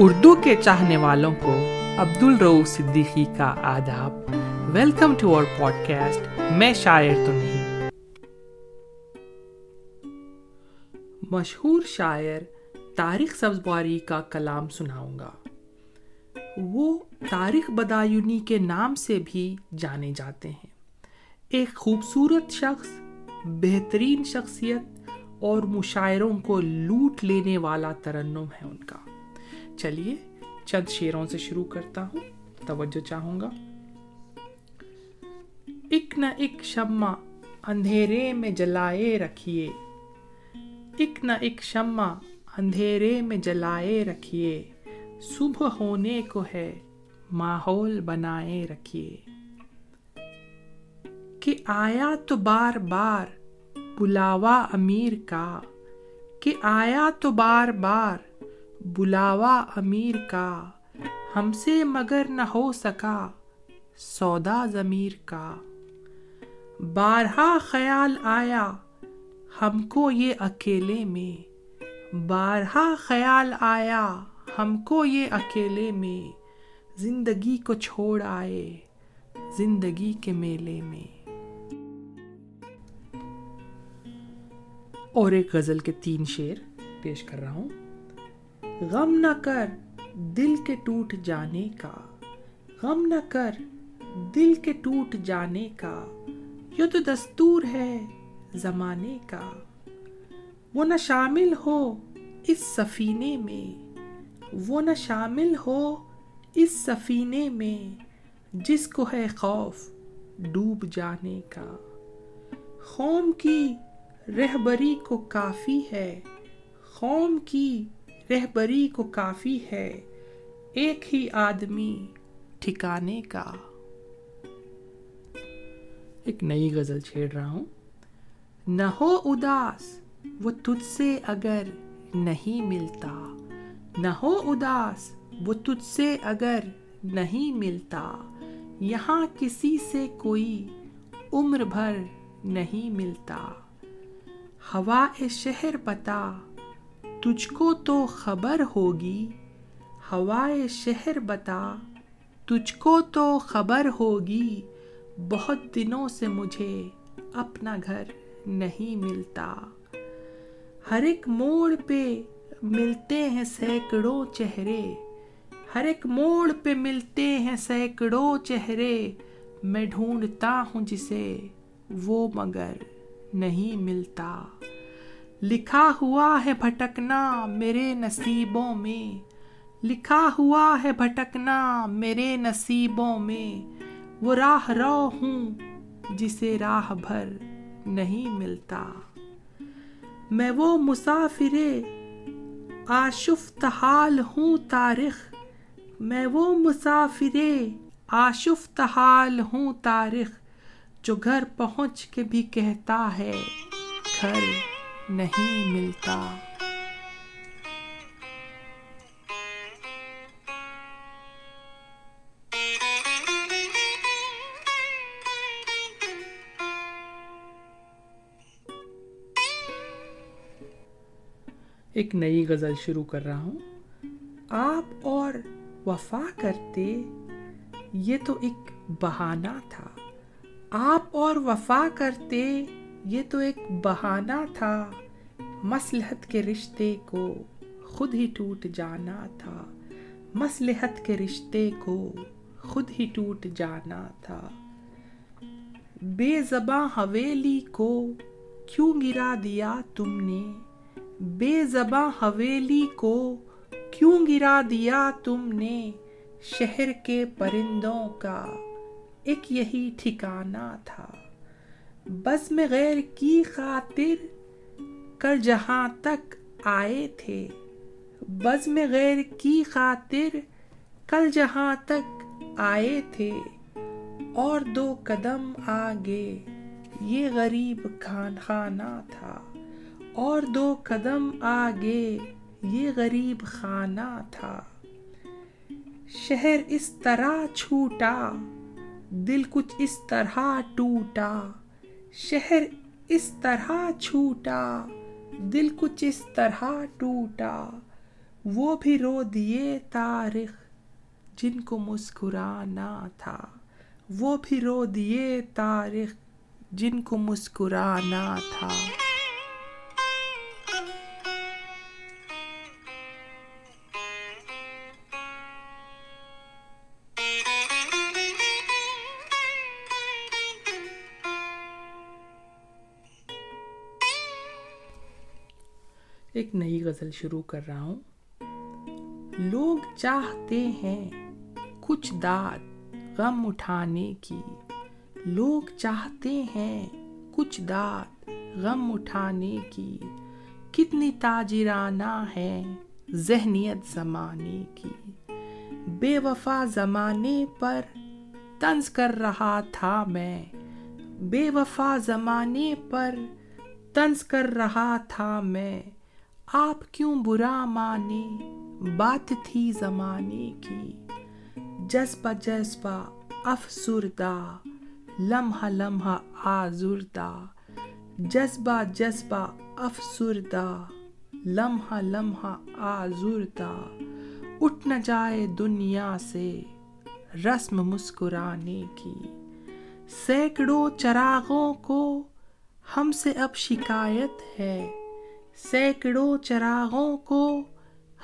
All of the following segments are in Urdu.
اردو کے چاہنے والوں کو عبد الرو صدیقی کا آداب۔ Welcome to our podcast میں شاعر تو نہیں۔ مشہور شاعر تاریخ سبزواری کا کلام سناؤں گا۔ وہ تاریخ بدایونی کے نام سے بھی جانے جاتے ہیں۔ ایک خوبصورت شخص، بہترین شخصیت اور مشاعروں کو لوٹ لینے والا ترنم ہے ان کا۔ چلیے، چند شیروں سے شروع کرتا ہوں، توجہ چاہوں گا۔ ایک نہ ایک شمع اندھیرے میں جلائے رکھیے۔ ایک نہ ایک شمع اندھیرے میں جلائے رکھیے۔ صبح ہونے کو ہے، ماحول بنائے رکھیے۔ کہ آیا تو بار بار، بلاوا امیر کا۔ کہ آیا تو بار بار بلاوا امیر کا، ہم سے مگر نہ ہو سکا سودا ضمیر کا۔ بارہا خیال آیا ہم کو یہ اکیلے میں۔ بارہا خیال آیا ہم کو یہ اکیلے میں۔ زندگی کو چھوڑ آئے زندگی کے میلے میں۔ اور ایک غزل کے تین شیر پیش کر رہا ہوں۔ غم نہ کر دل کے ٹوٹ جانے کا، غم نہ کر دل کے ٹوٹ جانے کا، یہ تو دستور ہے زمانے کا۔ وہ نہ شامل ہو اس سفینے میں، وہ نہ شامل ہو اس سفینے میں جس کو ہے خوف ڈوب جانے کا۔ قوم کی رہبری کو کافی ہے قوم کی رہبری کو کافی ہے۔ ایک ہی آدمی ٹھکانے کا۔ ایک نئی غزل چھیڑ رہا ہوں۔ نہ ہو اداس، وہ تجھ سے اگر نہیں ملتا۔ نہ ہو اداس، وہ تجھ سے اگر نہیں ملتا۔ یہاں کسی سے کوئی عمر بھر نہیں ملتا۔ ہوا شہر بتا تجھ کو تو خبر ہوگی۔ ہوائے شہر بتا، تجھ کو تو خبر ہوگی۔ بہت دنوں سے مجھے اپنا گھر نہیں ملتا۔ ہر ایک موڑ پہ ملتے ہیں سینکڑوں چہرے۔ ہر ایک موڑ پہ ملتے ہیں سینکڑوں چہرے۔ میں ڈھونڈتا ہوں جسے وہ مگر نہیں ملتا۔ لکھا ہوا ہے بھٹکنا میرے نصیبوں میں، لکھا ہوا ہے بھٹکنا میرے نصیبوں میں۔ وہ راہ رو ہوں جسے راہ بھر نہیں ملتا۔ میں وہ مسافر آشفت حال ہوں تاریخ میں وہ مسافر آشفت حال ہوں تاریخ جو گھر پہنچ کے بھی کہتا ہے، گھر۔ نہیں ملتا۔ ایک نئی غزل شروع کر رہا ہوں۔ آپ اور وفا کرتے، یہ تو ایک بہانہ تھا۔ آپ اور وفا کرتے یہ تو ایک بہانہ تھا۔ مسلحت کے رشتے کو خود ہی ٹوٹ جانا تھا۔ مسلحت کے رشتے کو خود ہی ٹوٹ جانا تھا۔ بے زباں حویلی کو کیوں گرا دیا تم نے؟ بے زباں حویلی کو کیوں گرا دیا تم نے؟ شہر کے پرندوں کا ایک یہی ٹھکانہ تھا۔ بس میں غیر کی خاطر کر جہاں تک آئے تھے۔ بز میں غیر کی خاطر کل جہاں تک آئے تھے۔ اور دو قدم آگے، یہ غریب خان خانہ تھا۔ اور دو قدم آگے، یہ غریب خانہ تھا۔ شہر اس طرح چھوٹا، دل کچھ اس طرح ٹوٹا۔ شہر اس طرح چھوٹا، دل کچھ اس طرح ٹوٹا۔ وہ بھی رو دیے تاریخ جن کو مسکرانا تھا۔ وہ بھی رو دیے تاریخ جن کو مسکرانا تھا۔ ایک نئی غزل شروع کر رہا ہوں۔ لوگ چاہتے ہیں کچھ داد غم اٹھانے کی۔ لوگ چاہتے ہیں کچھ داد غم اٹھانے کی۔ کتنی تاجرانہ ہے ذہنیت زمانے کی۔ بے وفا زمانے پر طنز کر رہا تھا میں۔ بے وفا زمانے پر طنز کر رہا تھا میں۔ آپ کیوں برا مانے بات تھی زمانے کی۔ جذبہ جذبہ افسردہ، لمحہ لمحہ آزردہ۔ جذبہ جذبہ افسردہ، لمحہ لمحہ آزردہ۔ اٹھ نہ جائے دنیا سے رسم مسکرانے کی۔ سینکڑوں چراغوں کو ہم سے اب شکایت ہے۔ سینکڑوں چراغوں کو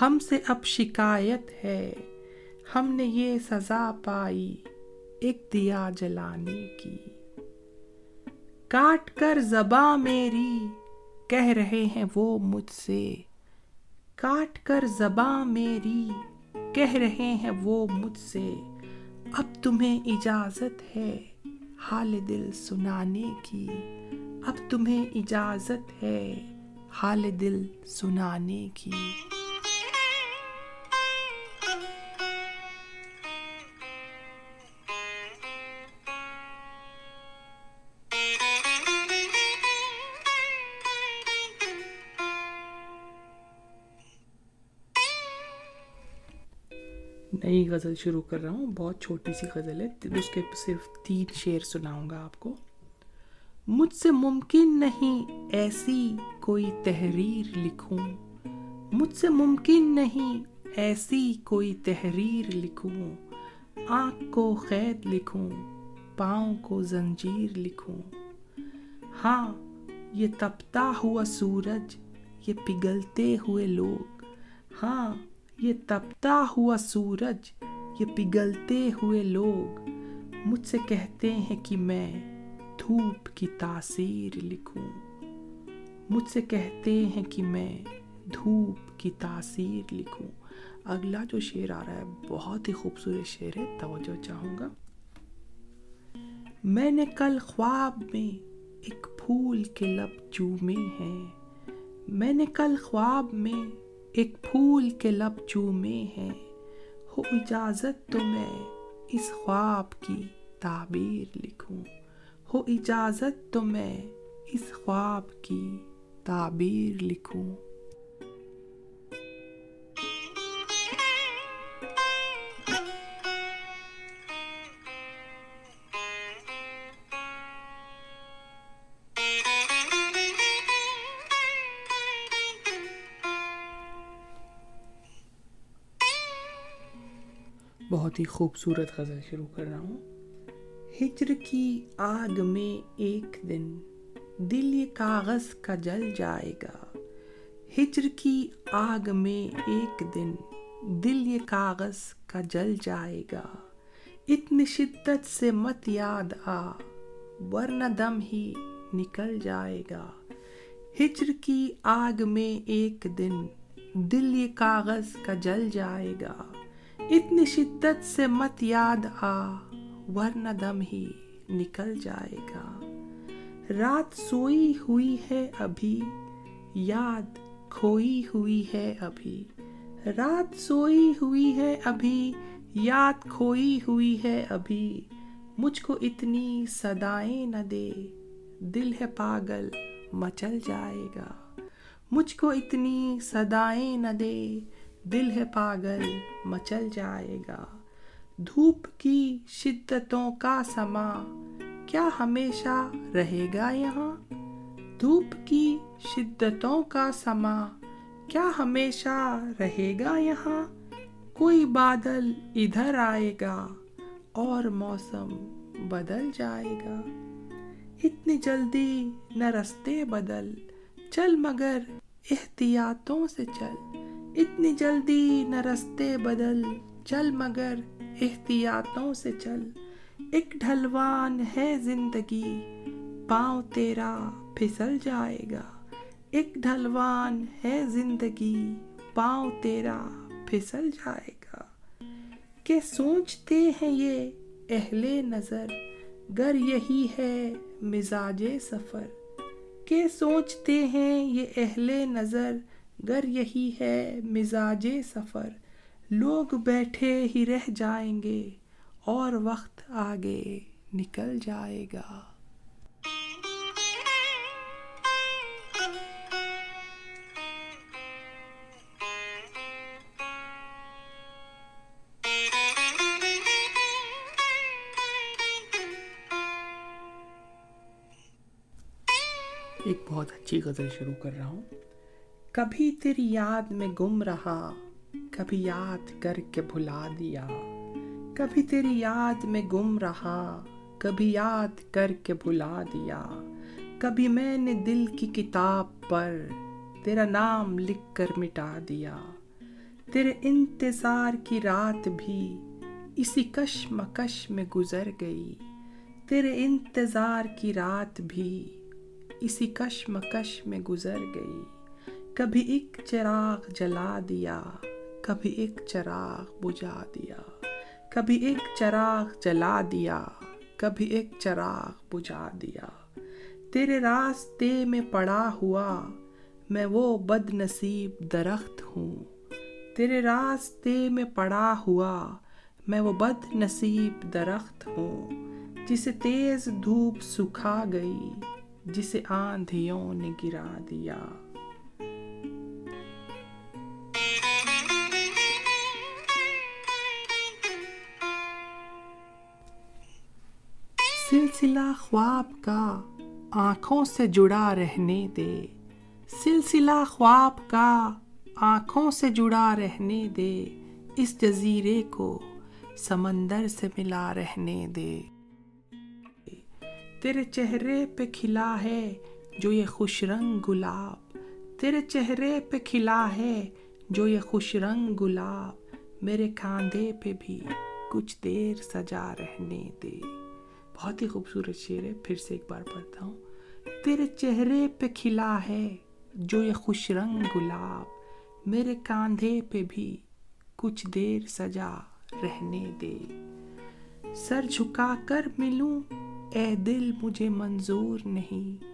ہم سے اب شکایت ہے۔ ہم نے یہ سزا پائی ایک دیا جلانے کی۔ کاٹ کر زباں میری کہہ رہے ہیں وہ مجھ سے۔ کاٹ کر زباں میری کہہ رہے ہیں وہ مجھ سے۔ اب تمہیں اجازت ہے حال دل سنانے کی۔ اب تمہیں اجازت ہے حال دل سنانے کی۔ نئی غزل شروع کر رہا ہوں، بہت چھوٹی سی غزل ہے، اس کے صرف تین شعر سناؤں گا آپ کو۔ مجھ سے ممکن نہیں ایسی کوئی تحریر لکھوں۔ مجھ سے ممکن نہیں ایسی کوئی تحریر لکھوں۔ آنکھ کو قید لکھوں، پاؤں کو زنجیر لکھوں۔ ہاں یہ تپتا ہوا سورج، یہ پگھلتے ہوئے لوگ۔ ہاں یہ تپتا ہوا سورج، یہ پگھلتے ہوئے لوگ۔ مجھ سے کہتے ہیں کہ میں دھوپ کی تاثیر لکھوں۔ مجھ سے کہتے ہیں کہ میں دھوپ کی تاثیر لکھوں۔ اگلا جو شعر آ رہا ہے، بہت ہی خوبصورت شعر ہے، توجہ چاہوں گا۔ میں نے کل خواب میں ایک پھول کے لب چومے ہیں۔ میں نے کل خواب میں ایک پھول کے لب چومے ہیں۔ ہو اجازت تو میں اس خواب کی تعبیر لکھوں۔ ہو اجازت تو میں اس خواب کی تعبیر لکھوں۔ بہت ہی خوبصورت غزل شروع کر رہا ہوں۔ ہجر کی آگ میں ایک دن دل یہ کاغذ کا جل جائے گا۔ ہجر کی آگ میں ایک دن دل یہ کاغذ کا جل جائے گا۔ اتنی شدت سے مت یاد آ، ورنہ دم ہی نکل جائے گا۔ ہجر کی آگ میں ایک دن دل یہ کاغذ کا جل جائے گا۔ اتنی شدت سے مت یاد آ ورنہ دم ہی نکل جائے گا۔ رات سوئی ہوئی ہے ابھی، یاد کھوئی ہوئی ہے ابھی۔ رات سوئی ہوئی ہے ابھی، یاد کھوئی ہوئی ہے ابھی۔ مجھ کو اتنی صدائیں نہ دے، دل ہے پاگل، مچل جائے گا۔ مجھ کو اتنی صدائیں نہ دے، دل ہے پاگل، مچل جائے گا۔ دھوپ کی شدتوں کا سما۔ کیا ہمیشہ رہے گا یہاں؟ دھوپ کی شدتوں کا سما۔ کیا ہمیشہ رہے گا یہاں؟ کوئی بادل ادھر آئے گا اور موسم بدل جائے گا۔ اتنی جلدی نہ رستے بدل، چل مگر احتیاطوں سے چل۔ اتنی جلدی نہ رستے بدل، چل مگر احتیاطوں سے چل۔ ایک ڈھلوان ہے زندگی، پاؤں تیرا پھسل جائے گا۔ ایک ڈھلوان ہے زندگی، پاؤں تیرا پھسل جائے گا۔ کہ سوچتے ہیں یہ اہل نظر، گر یہی ہے مزاج سفر۔ کہ سوچتے ہیں یہ اہل نظر، گر یہی ہے مزاج سفر۔ لوگ بیٹھے ہی رہ جائیں گے اور وقت آگے نکل جائے گا۔ ایک بہت اچھی غزل شروع کر رہا ہوں۔ کبھی تیری یاد میں گم رہا کبھی یاد کر کے بھلا دیا، کبھی تیری یاد میں گم رہا، کبھی یاد کر کے بھلا دیا، کبھی میں نے دل کی کتاب پر تیرا نام لکھ کر مٹا دیا، تیرے انتظار کی رات بھی اسی کشمکش میں گزر گئی، تیرے انتظار کی رات بھی اسی کشمکش میں گزر گئی، کبھی ایک چراغ جلا دیا۔ کبھی ایک چراغ بجھا دیا، کبھی ایک چراغ جلا دیا، کبھی ایک چراغ بجھا دیا۔ تیرے راستے میں پڑا ہوا میں وہ بد نصیب درخت ہوں۔ تیرے راستے میں پڑا ہوا میں وہ بد نصیب درخت ہوں۔ جسے تیز دھوپ سکھا گئی، جسے آندھیوں نے گرا دیا۔ سلسلہ خواب کا آنکھوں سے جڑا رہنے دے۔ سلسلہ خواب کا آنکھوں سے جڑا رہنے دے۔ اس جزیرے کو سمندر سے ملا رہنے دے۔ تیرے چہرے پہ کھلا ہے جو یہ خوش رنگ گلاب۔ تیرے چہرے پہ کھلا ہے جو یہ خوش رنگ گلاب۔ میرے کاندھے پہ بھی کچھ دیر سجا رہنے دے۔ بہت ہی خوبصورت شعر ہے۔ پھر سے ایک بار پڑھتا ہوں۔ تیرے چہرے پہ کھلا ہے جو یہ خوش رنگ گلاب، میرے کاندھے پہ بھی کچھ دیر سجا رہنے دے۔ سر جھکا کر ملوں، اے دل مجھے منظور نہیں۔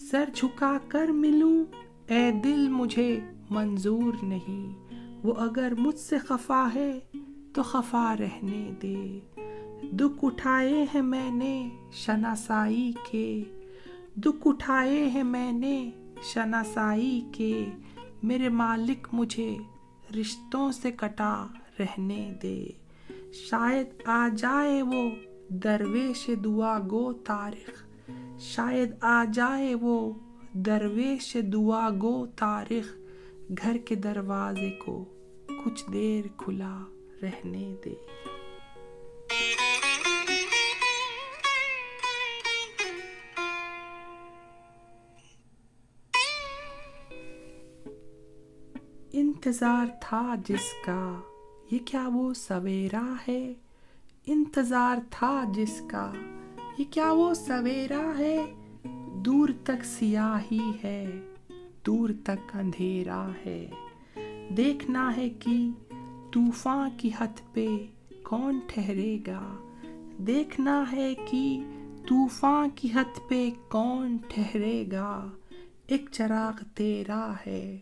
سر جھکا کر ملوں، اے دل مجھے منظور نہیں۔ وہ اگر مجھ سے خفا ہے تو خفا رہنے دے۔ دکھ اٹھائے ہیں میں نے شناسائی کے۔ دکھ اٹھائے ہیں میں نے شناسائی کے۔ میرے مالک مجھے رشتوں سے کٹا رہنے دے۔ شاید آ جائے وہ درویش دعا گو تاریخ۔ شاید آ جائے وہ درویش دعا گو تاریخ۔ گھر کے دروازے کو کچھ دیر کھلا رہنے دے۔ انتظار تھا جس کا۔ یہ کیا وہ سویرا ہے؟ انتظار تھا جس کا۔ یہ کیا وہ سویرا ہے؟ دور تک سیاہی ہے، دور تک اندھیرا ہے۔ دیکھنا ہے کہ طوفان کی حد پہ کون ٹھہرے گا۔ دیکھنا ہے کہ طوفان کی حد پہ کون ٹھہرے گا۔ ایک چراغ تیرا ہے۔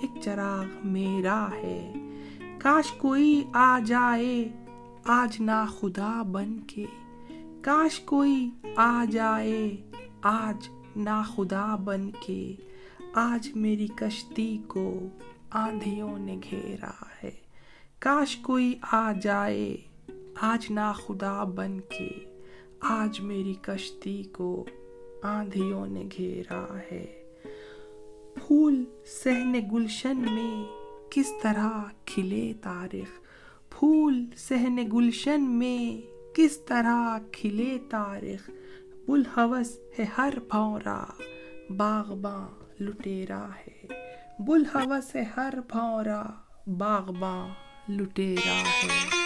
ایک چراغ میرا ہے۔ کاش کوئی آ جائے، آج نا خدا بن کے۔ کاش کوئی آ جائے، آج نا خدا بن کے۔ آج میری کشتی کو آندھیوں نے گھیرا ہے۔ کاش کوئی آ جائے، آج نا خدا بن کے۔ آج میری کشتی کو آندھیوں نے گھیرا ہے۔ پھول سہن گلشن میں کس طرح کھلے تاریخ؟ پھول سہن گلشن میں کس طرح کھلے تاریخ؟ بلحوث ہے ہر بھورا باغباں لٹیرا ہے۔ بلحوث ہے ہر بھورا باغباں لٹیرا ہے۔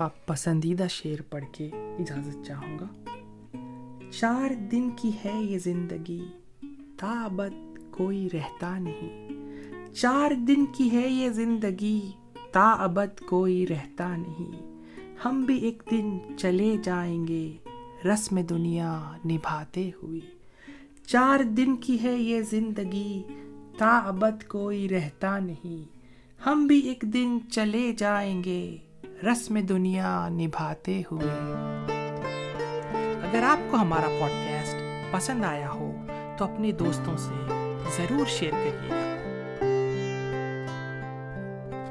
میرا پسندیدہ شعر پڑھ کے اجازت چاہوں گا۔ چار دن کی ہے یہ زندگی، تابت کوئی رہتا نہیں۔ چار دن کی ہے یہ زندگی تا ابد کوئی رہتا نہیں۔ ہم بھی ایک دن چلے جائیں گے، رسم دنیا نبھاتے ہوئے۔ چار دن کی ہے یہ زندگی تا ابد کوئی رہتا نہیں۔ ہم بھی ایک دن چلے جائیں گے رسم دنیا نبھاتے ہوئے۔ اگر آپ کو ہمارا پوڈ کاسٹ پسند آیا ہو، تو اپنے دوستوں سے ضرور شیئر کریے گا۔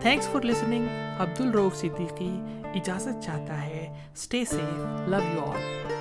تھینکس فار لسننگ عبد الروف صدیقی اجازت چاہتا ہے stay safe love you all